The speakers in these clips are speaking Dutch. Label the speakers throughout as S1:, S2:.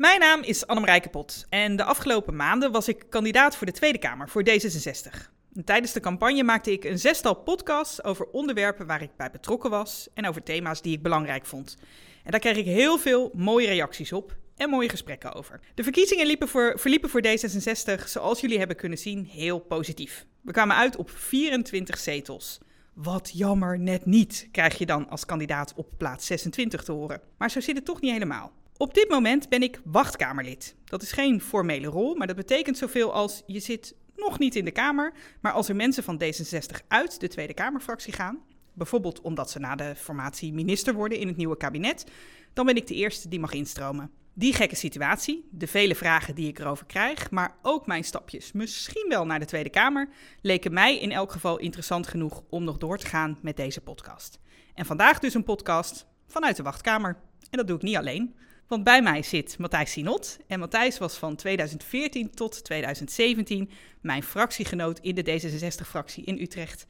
S1: Mijn naam is Annemarijke Pot en de afgelopen maanden was ik kandidaat voor de Tweede Kamer voor D66. En tijdens de campagne maakte ik een zestal podcasts over onderwerpen waar ik bij betrokken was en over thema's die ik belangrijk vond. En daar kreeg ik heel veel mooie reacties op en mooie gesprekken over. De verkiezingen voor, verliepen voor D66, zoals jullie hebben kunnen zien, heel positief. We kwamen uit op 24 zetels. Wat jammer, net niet, krijg je dan als kandidaat op plaats 26 te horen. Maar zo zit het toch niet helemaal. Op dit moment ben ik wachtkamerlid. Dat is geen formele rol, maar dat betekent zoveel als je zit nog niet in de Kamer, maar als er mensen van D66 uit de Tweede Kamerfractie gaan, bijvoorbeeld omdat ze na de formatie minister worden in het nieuwe kabinet, dan ben ik de eerste die mag instromen. Die gekke situatie, de vele vragen die ik erover krijg, maar ook mijn stapjes, misschien wel naar de Tweede Kamer, leken mij in elk geval interessant genoeg om nog door te gaan met deze podcast. En vandaag dus een podcast vanuit de wachtkamer. En dat doe ik niet alleen. Want bij mij zit Matthijs Sinot. En Matthijs was van 2014 tot 2017 mijn fractiegenoot in de D66-fractie in Utrecht.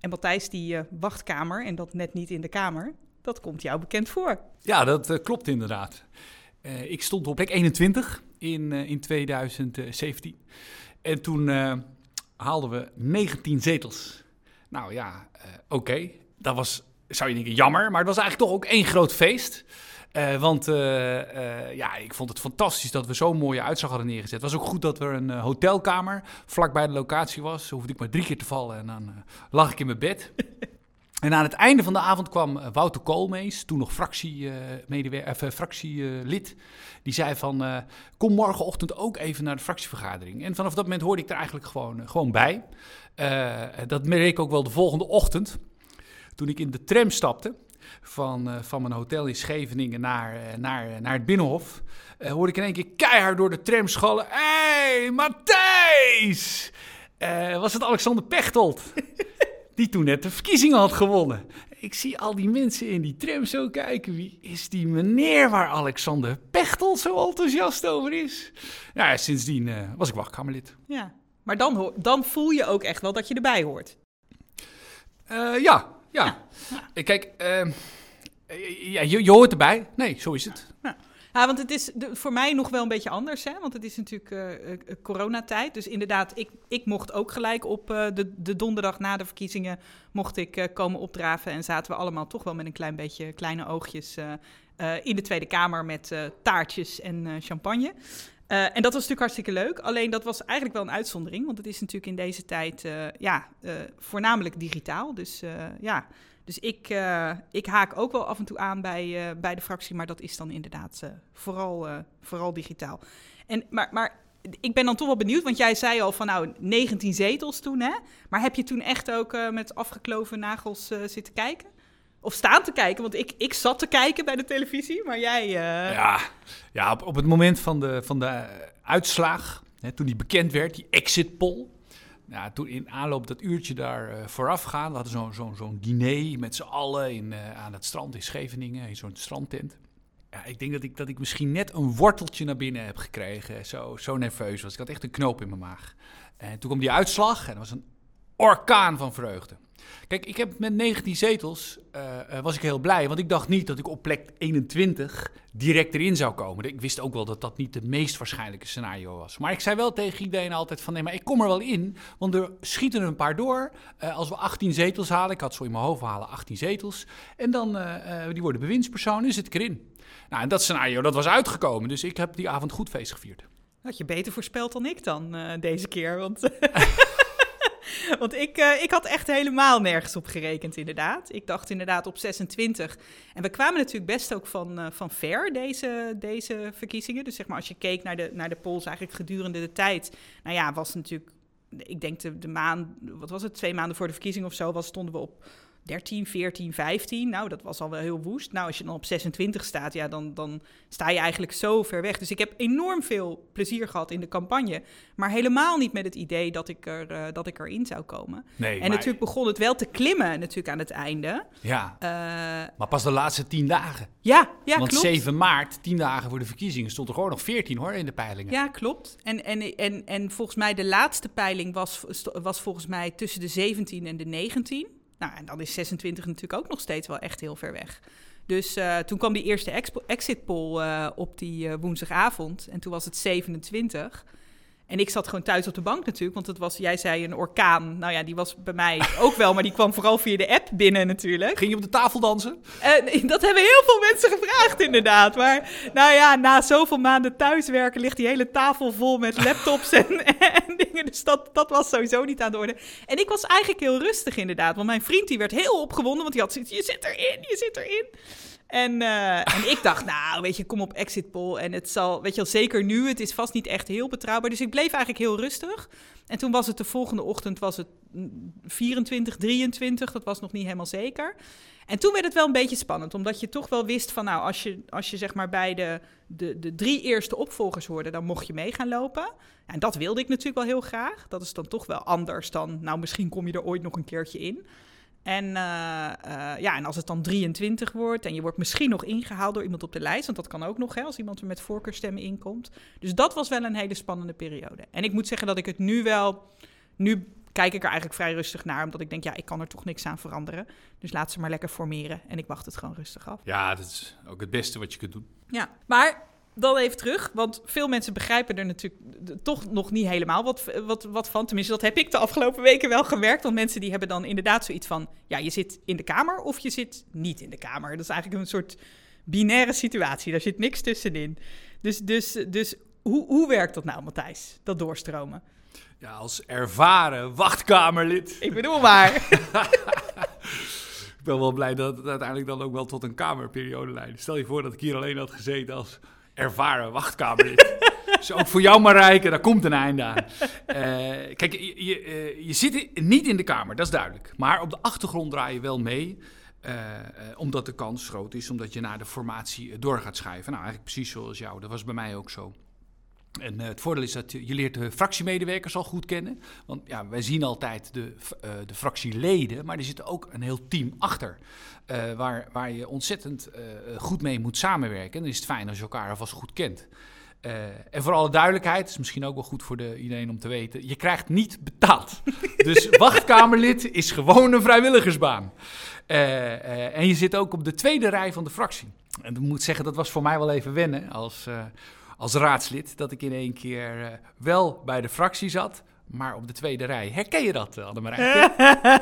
S1: En Matthijs, die uh, wachtkamer, en dat net niet in de Kamer, dat komt jou bekend voor.
S2: Ja, dat uh, klopt inderdaad. Uh, ik stond op plek 21 in, in 2017. En toen haalden we 19 zetels. Nou ja, oké. Dat was, zou je denken, jammer. Maar het was eigenlijk toch ook één groot feest. Uh, want uh, uh, ja, ik vond het fantastisch dat we zo'n mooie uitzag hadden neergezet. Het was ook goed dat er een hotelkamer vlakbij de locatie was. Hoefde ik maar drie keer te vallen en dan lag ik in mijn bed. en aan het einde van de avond kwam Wouter Koolmees, toen nog fractielid. die zei van, kom morgenochtend ook even naar de fractievergadering. En vanaf dat moment hoorde ik er eigenlijk gewoon, gewoon bij. dat merk ik ook wel de volgende ochtend. Toen ik in de tram stapte van, uh, van mijn hotel in Scheveningen naar, uh, naar, naar het Binnenhof, hoorde ik in één keer keihard door de tram schallen. Hé, hey, Matthijs! was het Alexander Pechtold? die toen net de verkiezingen had gewonnen. Ik zie al die mensen in die tram zo kijken. Wie is die meneer waar Alexander Pechtold zo enthousiast over is? Ja, sindsdien was ik wachtkamerlid.
S1: Ja, maar dan, dan voel je ook echt wel dat je erbij hoort.
S2: ja, ja. ja. Kijk, ja, je, hoort erbij. Nee, zo is het.
S1: Ja. Want het is voor mij nog wel een beetje anders, hè? want het is natuurlijk uh, coronatijd. Dus inderdaad, ik, ik mocht ook gelijk op de, de donderdag na de verkiezingen mocht ik komen opdraven. En zaten we allemaal toch wel met een klein beetje kleine oogjes in de Tweede Kamer met taartjes en champagne. Uh, en dat was natuurlijk hartstikke leuk. Alleen dat was eigenlijk wel een uitzondering. Want het is natuurlijk in deze tijd uh, ja, uh, voornamelijk digitaal. Dus ja, dus ik, ik haak ook wel af en toe aan bij, bij de fractie. Maar dat is dan inderdaad vooral, vooral digitaal. En, maar, maar ik ben dan toch wel benieuwd. Want jij zei al van nou 19 zetels toen. Hè? Maar heb je toen echt ook met afgekloven nagels zitten kijken? Of staan te kijken, want ik, ik zat te kijken bij de televisie, maar jij... Uh...
S2: Ja, ja op, op het moment van de, van de uitslag, hè, toen die bekend werd, die exit poll... Toen in aanloop dat uurtje daar uh, vooraf gaan, we hadden zo'n zo'n zo'n diner met z'n allen in, aan het strand in Scheveningen, in zo'n strandtent. Ja, ik denk dat ik, dat ik misschien net een worteltje naar binnen heb gekregen. Zo, zo nerveus was ik. had echt een knoop in mijn maag. En toen kwam die uitslag en dat was een orkaan van vreugde. Kijk, ik heb met 19 zetels uh, uh, was ik heel blij, want ik dacht niet dat ik op plek 21 direct erin zou komen. Ik wist ook wel dat dat niet het meest waarschijnlijke scenario was. Maar ik zei wel tegen iedereen altijd van nee, maar ik kom er wel in, want er schieten er een paar door. Uh, als we 18 zetels halen, ik had zo in mijn hoofd halen 18 zetels, en dan die worden bewindspersoon, zit ik erin. Nou, en dat scenario dat was uitgekomen, dus ik heb die avond goed feest gevierd.
S1: Had je beter voorspeld dan ik dan deze keer, want... Want ik, uh, ik had echt helemaal nergens op gerekend, inderdaad. Ik dacht inderdaad op 26. En we kwamen natuurlijk best ook van, uh, van ver, deze, deze verkiezingen. Dus zeg maar, als je keek naar de, naar de polls eigenlijk gedurende de tijd... Nou ja, was natuurlijk... Ik denk de, de maand, wat was het, twee maanden voor de verkiezing of zo, was, stonden we op 13, 14, 15. Nou, dat was al wel heel woest. Nou, als je dan op 26 staat, ja, dan, dan sta je eigenlijk zo ver weg. Dus ik heb enorm veel plezier gehad in de campagne. Maar helemaal niet met het idee dat ik, er, uh, dat ik erin zou komen. Nee, en maar... natuurlijk begon het wel te klimmen natuurlijk aan het einde.
S2: Ja, uh, maar pas de laatste tien dagen.
S1: Ja, ja
S2: Want
S1: klopt.
S2: 7 maart, tien dagen voor de verkiezingen, stond er gewoon nog 14 hoor in de peilingen.
S1: Ja, klopt. En, en, en, en volgens mij de laatste peiling was, was volgens mij tussen de 17 en de 19. Nou, en dan is 26 natuurlijk ook nog steeds wel echt heel ver weg. Dus uh, toen kwam die eerste exit poll uh, op die uh, woensdagavond. En toen was het 27. En ik zat gewoon thuis op de bank natuurlijk, want het was, jij zei een orkaan. Nou ja, die was bij mij ook wel, maar die kwam vooral via de app binnen natuurlijk.
S2: Ging je op de tafel dansen?
S1: Uh, dat hebben heel veel mensen gevraagd inderdaad. Maar nou ja, na zoveel maanden thuiswerken ligt die hele tafel vol met laptops en, en dingen. Dus dat, dat was sowieso niet aan de orde. En ik was eigenlijk heel rustig inderdaad, want mijn vriend die werd heel opgewonden, want die had zoiets, je zit erin, je zit erin. En, uh, en ik dacht, nou, weet je, kom op exit poll en het zal, weet je wel, zeker nu, het is vast niet echt heel betrouwbaar. Dus ik bleef eigenlijk heel rustig. En toen was het de volgende ochtend, was het 24, 23, dat was nog niet helemaal zeker. En toen werd het wel een beetje spannend, omdat je toch wel wist van, nou, als je, als je zeg maar bij de, de, de drie eerste opvolgers hoorde, dan mocht je mee gaan lopen. En dat wilde ik natuurlijk wel heel graag. Dat is dan toch wel anders dan, nou, misschien kom je er ooit nog een keertje in. En, uh, uh, ja, en als het dan 23 wordt en je wordt misschien nog ingehaald door iemand op de lijst, want dat kan ook nog hè, als iemand er met voorkeurstemmen inkomt. Dus dat was wel een hele spannende periode. En ik moet zeggen dat ik het nu wel, nu kijk ik er eigenlijk vrij rustig naar, omdat ik denk, ja, ik kan er toch niks aan veranderen. Dus laat ze maar lekker formeren en ik wacht het gewoon rustig af.
S2: Ja, dat is ook het beste wat je kunt doen.
S1: Ja, maar dan even terug, want veel mensen begrijpen er natuurlijk toch nog niet helemaal wat, wat, wat van. Tenminste, dat heb ik de afgelopen weken wel gemerkt. Want mensen die hebben dan inderdaad zoiets van... ja, je zit in de Kamer of je zit niet in de Kamer. Dat is eigenlijk een soort binaire situatie. Daar zit niks tussenin. Dus, dus, dus hoe, hoe werkt dat nou, Matthijs, dat doorstromen?
S2: Ja, als ervaren wachtkamerlid.
S1: Ik bedoel maar.
S2: ik ben wel blij dat het uiteindelijk dan ook wel tot een kamerperiode leidt. Stel je voor dat ik hier alleen had gezeten als ervaren wachtkamerlid. dus ook voor jou, Marijke, daar komt een einde aan. Uh, kijk, je, je, je, zit niet in de Kamer, dat is duidelijk. Maar op de achtergrond draai je wel mee. Uh, omdat de kans groot is, omdat je naar de formatie door gaat schuiven. Nou, eigenlijk precies zoals jou. Dat was bij mij ook zo. En uh, het voordeel is dat je, je leert de fractiemedewerkers al goed kennen. Want ja, wij zien altijd de, uh, de fractieleden, maar er zit ook een heel team achter. Uh, waar, waar je ontzettend goed mee moet samenwerken. En dan is het fijn als je elkaar alvast goed kent. en voor alle duidelijkheid, is misschien ook wel goed voor de, iedereen om te weten: je krijgt niet betaald. dus wachtkamerlid is gewoon een vrijwilligersbaan. en je zit ook op de tweede rij van de fractie. En ik moet zeggen, dat was voor mij wel even wennen als als raadslid dat ik in één keer uh, wel bij de fractie zat, maar op de tweede rij. Herken je dat, eh, Annemarij?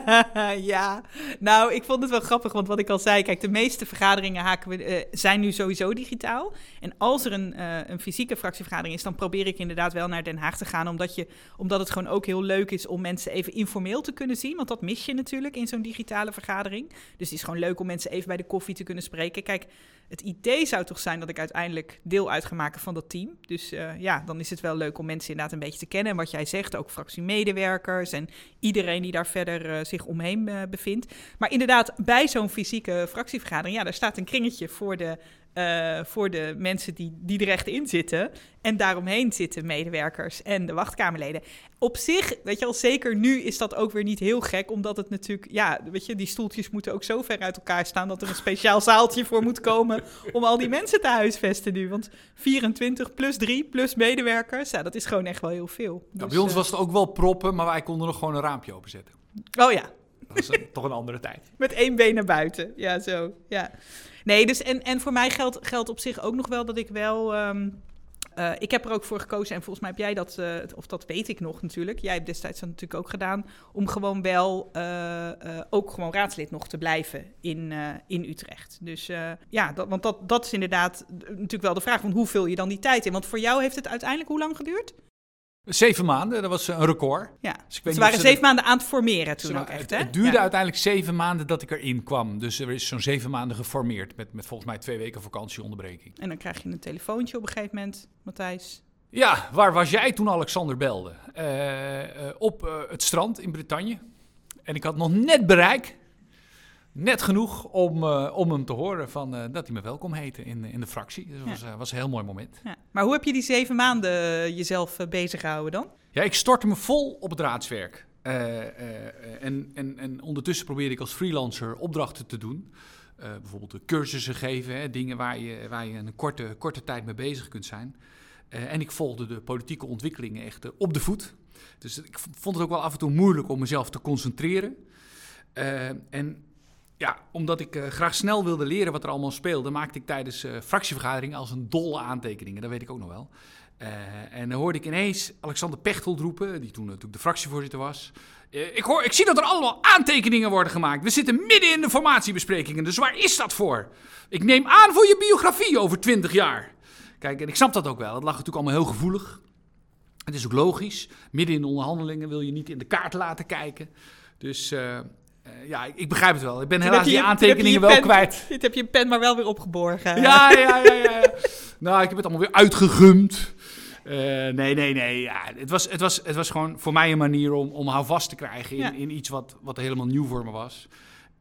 S1: ja, nou, ik vond het wel grappig, want wat ik al zei, kijk, de meeste vergaderingen haken we, uh, zijn nu sowieso digitaal. En als er een, uh, een fysieke fractievergadering is, dan probeer ik inderdaad wel naar Den Haag te gaan, omdat, je, omdat het gewoon ook heel leuk is om mensen even informeel te kunnen zien, want dat mis je natuurlijk in zo'n digitale vergadering. Dus het is gewoon leuk om mensen even bij de koffie te kunnen spreken. Kijk, het idee zou toch zijn dat ik uiteindelijk deel uit ga maken van dat team. Dus ja, dan is het wel leuk om mensen inderdaad een beetje te kennen. En wat jij zegt, ook fractiemedewerkers en iedereen die daar verder uh, zich omheen uh, bevindt. Maar inderdaad, bij zo'n fysieke fractievergadering, ja, daar staat een kringetje voor de uh, voor de mensen die, die er echt in zitten. En daaromheen zitten medewerkers en de wachtkamerleden. Op zich, weet je al, zeker nu is dat ook weer niet heel gek, omdat het natuurlijk, ja, weet je, die stoeltjes moeten ook zo ver uit elkaar staan dat er een speciaal zaaltje voor moet komen om al die mensen te huisvesten nu. Want 24 plus 3 plus medewerkers, ja, dat is gewoon echt wel heel veel.
S2: Dus, bij ons uh, was het ook wel proppen, maar wij konden nog gewoon een raampje openzetten.
S1: Oh ja.
S2: Dat is een, toch een andere tijd.
S1: Met één been naar buiten, ja, zo, ja. Nee, dus en, en voor mij geldt, geldt op zich ook nog wel dat ik wel. Um, uh, ik heb er ook voor gekozen, en volgens mij heb jij dat, uh, of dat weet ik nog natuurlijk. Jij hebt destijds dat natuurlijk ook gedaan, om gewoon wel uh, ook gewoon raadslid nog te blijven in, in Utrecht. Dus ja, dat, want dat, dat is inderdaad natuurlijk wel de vraag, van hoe vul je dan die tijd in? Want voor jou heeft het uiteindelijk hoe lang geduurd?
S2: Zeven maanden, dat was een record.
S1: Ja, dus ze waren zeven maanden aan het formeren toen ook echt, hè?
S2: Het duurde ja. uiteindelijk zeven maanden dat ik erin kwam. Dus er is zo'n zeven maanden geformeerd met, met volgens mij twee weken vakantieonderbreking.
S1: En dan krijg je een telefoontje op een gegeven moment, Matthijs.
S2: Ja, waar was jij toen Alexander belde? Uh, uh, op uh, het strand in Bretagne. En ik had nog net bereik net genoeg om, uh, om hem te horen van, uh, dat hij me welkom heette in, in de fractie. Dus dat was, uh, was een heel mooi moment.
S1: Ja. Maar hoe heb je die zeven maanden jezelf bezig gehouden dan?
S2: Ja, ik stortte me vol op het raadswerk. en, en, en ondertussen probeerde ik als freelancer opdrachten te doen. bijvoorbeeld cursussen geven, hè, dingen waar je, waar je een korte, korte tijd mee bezig kunt zijn. en ik volgde de politieke ontwikkelingen echt op de voet. Dus ik vond het ook wel af en toe moeilijk om mezelf te concentreren. en ja, omdat ik uh, graag snel wilde leren wat er allemaal speelde, maakte ik tijdens uh, fractievergaderingen als een dolle aantekeningen. Dat weet ik ook nog wel. Uh, en dan hoorde ik ineens Alexander Pechtold roepen, die toen natuurlijk de fractievoorzitter was. ik, hoor, ik zie dat er allemaal aantekeningen worden gemaakt. We zitten midden in de formatiebesprekingen, dus waar is dat voor? Ik neem aan voor je biografie over 20 jaar. Kijk, en ik snap dat ook wel. Het lag natuurlijk allemaal heel gevoelig. Het is ook logisch. Midden in de onderhandelingen wil je niet in de kaart laten kijken. Dus uh, ja, ik, begrijp het wel. Ik ben helaas die aantekeningen wel kwijt.
S1: Dit heb je pen maar wel weer opgeborgen.
S2: Ja, ja, ja, ja. nou, ik heb het allemaal weer uitgegumd. Uh, nee, nee, nee. Ja, het, was, het, was, het was gewoon voor mij een manier om, om houvast te krijgen in, in iets wat, wat helemaal nieuw voor me was.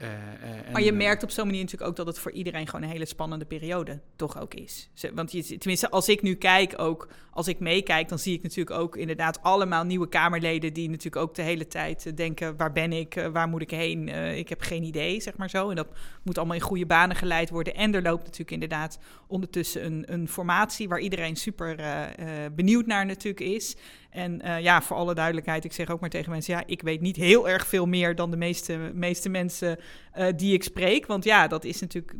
S1: Uh, uh, maar je merkt op zo'n manier natuurlijk ook dat het voor iedereen gewoon een hele spannende periode toch ook is. Want je, tenminste, als ik nu kijk, ook als ik meekijk, dan zie ik natuurlijk ook inderdaad allemaal nieuwe Kamerleden die natuurlijk ook de hele tijd denken: waar ben ik, waar moet ik heen? ik heb geen idee, zeg maar zo. En dat moet allemaal in goede banen geleid worden. En er loopt natuurlijk inderdaad ondertussen een, een formatie waar iedereen super benieuwd naar natuurlijk is. En uh, ja, voor alle duidelijkheid, ik zeg ook maar tegen mensen: ja, ik weet niet heel erg veel meer dan de meeste, meeste mensen uh, die ik spreek. Want ja, dat is natuurlijk,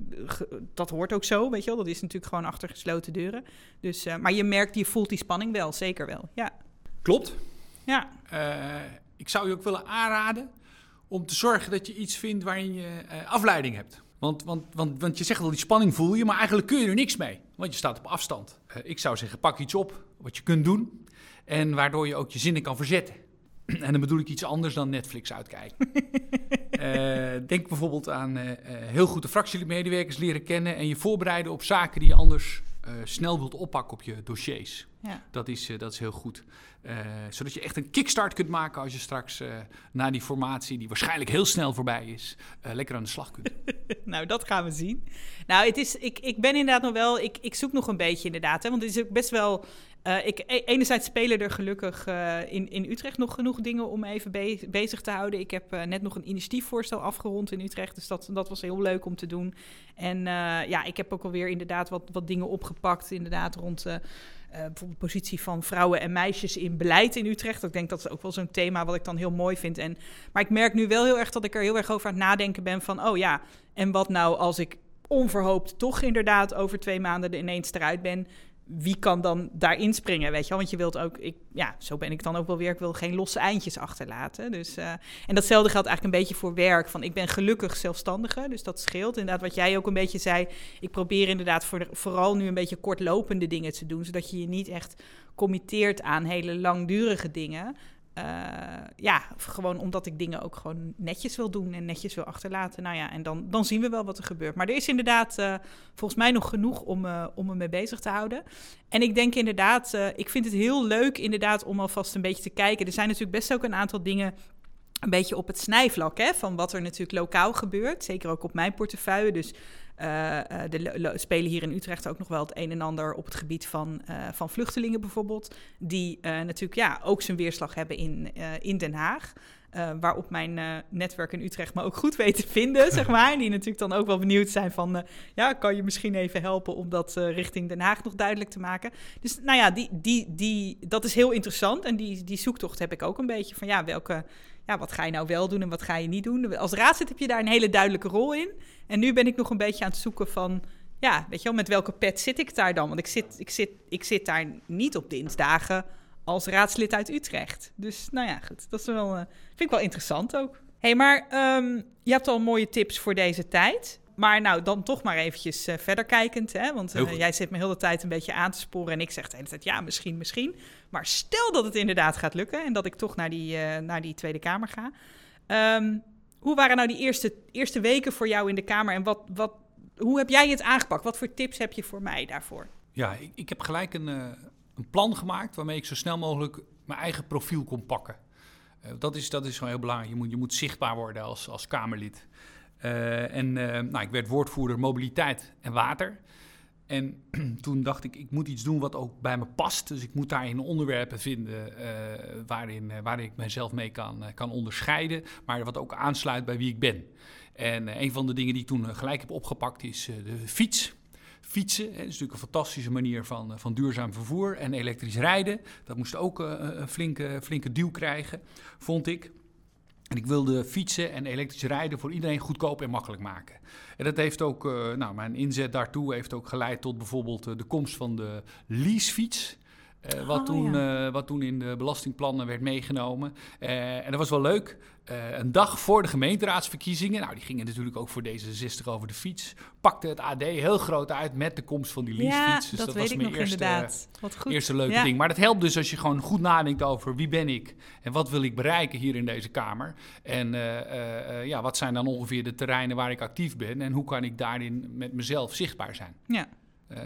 S1: dat hoort ook zo, weet je wel. Dat is natuurlijk gewoon achter gesloten deuren. Dus, uh, maar je merkt, je voelt die spanning wel, zeker wel. Ja.
S2: Klopt.
S1: Ja.
S2: ik zou je ook willen aanraden om te zorgen dat je iets vindt waarin je afleiding hebt. Want, want, want, want je zegt wel, die spanning voel je, maar eigenlijk kun je er niks mee. Want je staat op afstand. ik zou zeggen, pak iets op wat je kunt doen. En waardoor je ook je zinnen kan verzetten. En dan bedoel ik iets anders dan Netflix uitkijken. uh, denk bijvoorbeeld aan uh, heel goed de fractiemedewerkers leren kennen en je voorbereiden op zaken die je anders uh, snel wilt oppakken op je dossiers. Ja. Dat, is, dat is heel goed. zodat je echt een kickstart kunt maken als je straks na die formatie, die waarschijnlijk heel snel voorbij is, lekker aan de slag kunt.
S1: nou, dat gaan we zien. Nou, het is, ik, ik ben inderdaad nog wel, ik, ik zoek nog een beetje inderdaad, hè, want het is ook best wel uh, ik, e-, enerzijds spelen er gelukkig uh, in, in Utrecht nog genoeg dingen om even be bezig te houden. Ik heb uh, net nog een initiatiefvoorstel afgerond in Utrecht, dus dat, dat was heel leuk om te doen. En ja, ik heb ook alweer inderdaad wat, wat dingen opgepakt, inderdaad rond... bijvoorbeeld de positie van vrouwen en meisjes in beleid in Utrecht. Ik denk dat is ook wel zo'n thema wat ik dan heel mooi vind. En, maar ik merk nu wel heel erg dat ik er heel erg over aan het nadenken ben van... oh ja, en wat nou als ik onverhoopt toch inderdaad over twee maanden ineens eruit ben wie kan dan daarin springen, weet je wel? Want je wilt ook, ik, ja, zo ben ik dan ook wel weer, ik wil geen losse eindjes achterlaten. Dus, uh, en datzelfde geldt eigenlijk een beetje voor werk. Van, ik ben gelukkig zelfstandige, dus dat scheelt. Inderdaad, wat jij ook een beetje zei, ik probeer inderdaad voor vooral nu een beetje kortlopende dingen te doen, zodat je je niet echt committeert aan hele langdurige dingen. Uh, ja, gewoon omdat ik dingen ook gewoon netjes wil doen en netjes wil achterlaten. Nou ja, en dan, dan zien we wel wat er gebeurt. Maar er is inderdaad uh, volgens mij nog genoeg om, uh, om me mee bezig te houden. En ik denk inderdaad, ik vind het heel leuk inderdaad om alvast een beetje te kijken. Er zijn natuurlijk best ook een aantal dingen een beetje op het snijvlak hè, van wat er natuurlijk lokaal gebeurt. Zeker ook op mijn portefeuille. Dus uh, de spelen hier in Utrecht ook nog wel het een en ander op het gebied van, uh, van vluchtelingen bijvoorbeeld. Die natuurlijk ja, ook zijn weerslag hebben in, in Den Haag. waarop mijn netwerk in Utrecht me ook goed weet te vinden, zeg maar. En die natuurlijk dan ook wel benieuwd zijn van... ja, kan je misschien even helpen om dat richting Den Haag nog duidelijk te maken? Dus nou ja, die, die, die, dat is heel interessant. En die, die zoektocht heb ik ook een beetje van... ja, welke ja, wat ga je nou wel doen en wat ga je niet doen? Als raadslid heb je daar een hele duidelijke rol in. En nu ben ik nog een beetje aan het zoeken van, ja, weet je wel, met welke pet zit ik daar dan? Want ik zit, ik zit, ik zit daar niet op dinsdagen als raadslid uit Utrecht. Dus nou ja, goed, dat is wel, uh, vind ik wel interessant ook. hey, maar um, je hebt al mooie tips voor deze tijd. Maar nou, dan toch maar eventjes uh, verder kijkend. Hè? Want uh, jij zit me heel de tijd een beetje aan te sporen. En ik zeg de hele tijd, ja, misschien, misschien. Maar stel dat het inderdaad gaat lukken en dat ik toch naar die, uh, naar die Tweede Kamer ga. Um, hoe waren nou die eerste, eerste weken voor jou in de Kamer? En wat, wat, hoe heb jij het aangepakt? Wat voor tips heb je voor mij daarvoor?
S2: Ja, ik, ik heb gelijk een, een plan gemaakt waarmee ik zo snel mogelijk mijn eigen profiel kon pakken. dat, is, dat is gewoon heel belangrijk. Je moet, je moet zichtbaar worden als, als Kamerlid. Uh, en uh, nou, ik werd woordvoerder mobiliteit en water. En toen dacht ik, ik moet iets doen wat ook bij me past. Dus ik moet daarin onderwerpen vinden uh, waarin, waarin ik mezelf mee kan, kan onderscheiden. Maar wat ook aansluit bij wie ik ben. En een van de dingen die ik toen gelijk heb opgepakt is de fiets. Fietsen hè, is natuurlijk een fantastische manier van, van duurzaam vervoer. En elektrisch rijden, dat moest ook een flinke, flinke duw krijgen, vond ik. En ik wilde fietsen en elektrisch rijden voor iedereen goedkoop en makkelijk maken. En dat heeft ook, uh, nou, mijn inzet daartoe heeft ook geleid tot bijvoorbeeld uh, de komst van de leasefiets. Uh, wat, oh, toen, ja. wat toen in de belastingplannen werd meegenomen. en dat was wel leuk. Een dag voor de gemeenteraadsverkiezingen, nou die gingen natuurlijk ook voor D66 over de fiets, pakte het AD heel groot uit met de komst van die leasefiets.
S1: Ja, dus dat, dat weet was ik mijn nog eerste, inderdaad. Wat goed.
S2: eerste leuke ja. ding. Maar dat helpt dus als je gewoon goed nadenkt over wie ben ik en wat wil ik bereiken hier in deze Kamer. En ja, wat zijn dan ongeveer de terreinen waar ik actief ben en hoe kan ik daarin met mezelf zichtbaar zijn.
S1: Ja.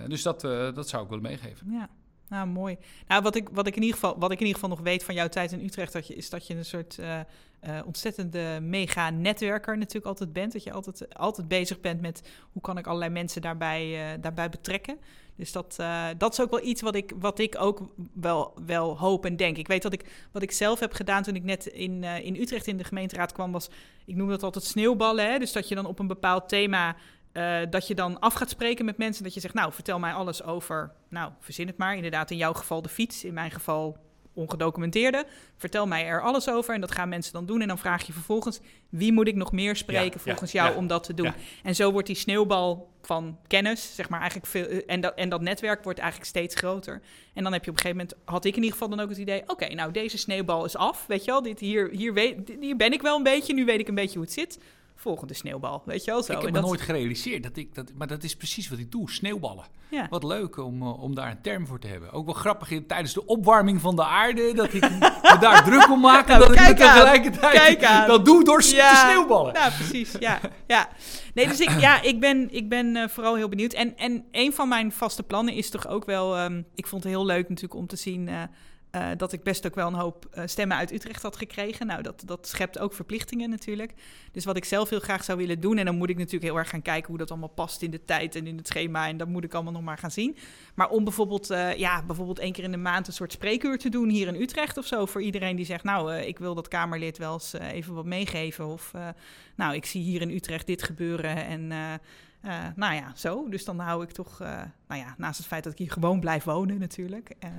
S2: dus dat, dat zou ik willen meegeven.
S1: Ja. Nou, mooi. Nou, wat ik, wat, ik in ieder geval, wat ik in ieder geval nog weet van jouw tijd in Utrecht, dat je, is dat je een soort uh, uh, ontzettende mega-netwerker natuurlijk altijd bent. Dat je altijd, altijd bezig bent met hoe kan ik allerlei mensen daarbij, uh, daarbij betrekken. Dus dat, dat is ook wel iets wat ik, wat ik ook wel, wel hoop en denk. Ik weet dat ik, wat ik zelf heb gedaan toen ik net in, in Utrecht in de gemeenteraad kwam, was, ik noem dat altijd sneeuwballen. Hè? Dus dat je dan op een bepaald thema uh, dat je dan af gaat spreken met mensen. Dat je zegt, nou, vertel mij alles over, nou, verzin het maar. Inderdaad, in jouw geval de fiets, in mijn geval ongedocumenteerde. Vertel mij er alles over en dat gaan mensen dan doen. En dan vraag je vervolgens, wie moet ik nog meer spreken ja, volgens ja, jou ja, om dat te doen? En zo wordt die sneeuwbal van kennis, zeg maar, eigenlijk veel... eh, En dat, en dat netwerk wordt eigenlijk steeds groter. En dan heb je op een gegeven moment, had ik in ieder geval dan ook het idee... oké, nou, deze sneeuwbal is af, weet je wel. Dit, hier, hier, weet, hier ben ik wel een beetje, nu weet ik een beetje hoe het zit volgende sneeuwbal. Weet je wel zo.
S2: Ik heb
S1: dat...
S2: nooit gerealiseerd. Dat ik, dat, maar dat is precies wat ik doe, sneeuwballen.
S1: Ja.
S2: Wat leuk om, uh, om daar een term voor te hebben. Ook wel grappig in, tijdens de opwarming van de aarde... dat ik me daar druk om maak en dat ik tegelijkertijd dat doe door
S1: Ja.
S2: te sneeuwballen.
S1: Ja, precies. Ja, ja. Nee, dus ik, ja, ik ben, ik ben eh, vooral heel benieuwd. En, en een van mijn vaste plannen is toch ook wel... ehm, ik vond het heel leuk natuurlijk om te zien... eh, eh, dat ik best ook wel een hoop eh, stemmen uit Utrecht had gekregen. Nou, dat, dat schept ook verplichtingen natuurlijk. Dus wat ik zelf heel graag zou willen doen... en dan moet ik natuurlijk heel erg gaan kijken... hoe dat allemaal past in de tijd en in het schema... en dat moet ik allemaal nog maar gaan zien. Maar om bijvoorbeeld, eh, ja, bijvoorbeeld één keer in de maand... een soort spreekuur te doen hier in Utrecht of zo... voor iedereen die zegt... nou, ik wil dat Kamerlid wel eens even wat meegeven... of nou, ik zie hier in Utrecht dit gebeuren en... eh, nou ja, zo. Dus dan hou ik toch, eh, nou ja, naast het feit dat ik hier gewoon blijf wonen natuurlijk. eh,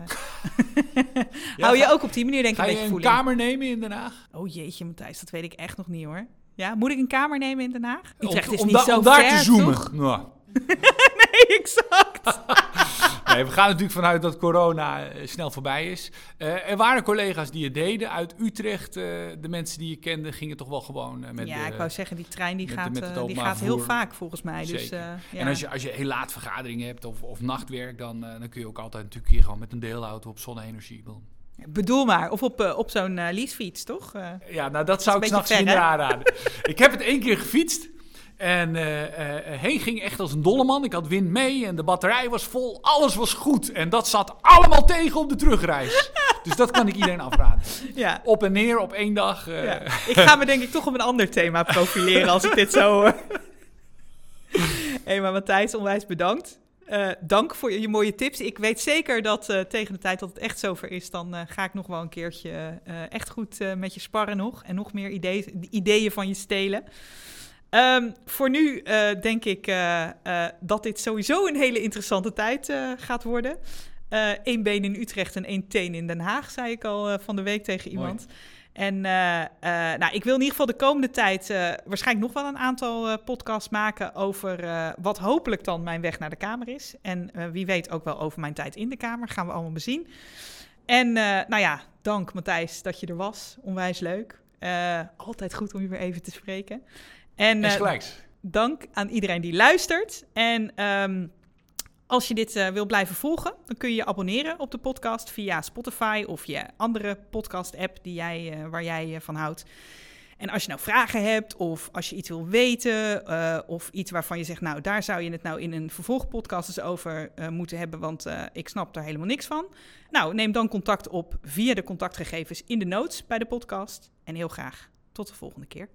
S1: hou je
S2: ga-
S1: ook op die manier denk ik
S2: Ga
S1: een
S2: je
S1: beetje
S2: een
S1: voeling.
S2: kamer nemen in Den Haag?
S1: Oh jeetje Matthijs, dat weet ik echt nog niet hoor. Ja, moet ik een kamer nemen in Den Haag? Utrecht
S2: om,
S1: is
S2: om
S1: niet
S2: da-
S1: zo
S2: om daar
S1: ver,
S2: te zoomen. Nou,
S1: Nee, exact.
S2: we gaan natuurlijk vanuit dat corona eh, snel voorbij is. Eh, er waren collega's die het deden. Uit Utrecht, eh, de mensen die je kende, gingen toch wel gewoon eh, met
S1: ja,
S2: de...
S1: ik wou zeggen, die trein die
S2: met
S1: gaat,
S2: met
S1: die gaat heel vaak volgens mij. Dus, ja.
S2: En als je, als je heel laat vergaderingen hebt of, of nachtwerk, dan, dan kun je ook altijd natuurlijk hier gewoon met een deelauto op zonne-energie.
S1: Bedoel maar, of op, op zo'n leasefiets, toch?
S2: Ja, nou dat zou ik s'nachts
S1: hè?
S2: aanraden. ik heb het één keer gefietst. En eh, eh, heen ging echt als een dolle man. Ik had wind mee en de batterij was vol. Alles was goed. En dat zat allemaal tegen op de terugreis. dus dat kan ik iedereen afraden.
S1: ja.
S2: Op en neer op één dag. eh,
S1: Ja. Ik ga me denk ik toch op een ander thema profileren als ik dit zo hoor. Hé, maar Matthijs, onwijs bedankt. Dank voor je, je mooie tips. Ik weet zeker dat tegen de tijd dat het echt zover is, dan ga ik nog wel een keertje echt goed met je sparren nog. En nog meer ideeën, ideeën van je stelen. Ehm, voor nu eh, denk ik eh, eh, dat dit sowieso een hele interessante tijd gaat worden. Eén been in Utrecht en één teen in Den Haag, zei ik al van de week tegen
S2: Mooi.
S1: iemand. En nou, ik wil in ieder geval de komende tijd waarschijnlijk nog wel een aantal podcasts maken over wat hopelijk dan mijn weg naar de Kamer is. En wie weet ook wel over mijn tijd in de Kamer. Gaan we allemaal bezien. En nou ja, dank Matthijs dat je er was. Onwijs leuk. Altijd goed om je weer even te spreken. En eh, dank aan iedereen die luistert. En ehm, als je dit eh, wil blijven volgen, dan kun je je abonneren op de podcast via Spotify of je andere podcast-app die jij, eh, waar jij van houdt. En als je nou vragen hebt of als je iets wil weten of iets waarvan je zegt, nou daar zou je het nou in een vervolgpodcast eens over moeten hebben, want ik snap daar helemaal niks van. Nou, neem dan contact op via de contactgegevens in de notes bij de podcast. En heel graag tot de volgende keer.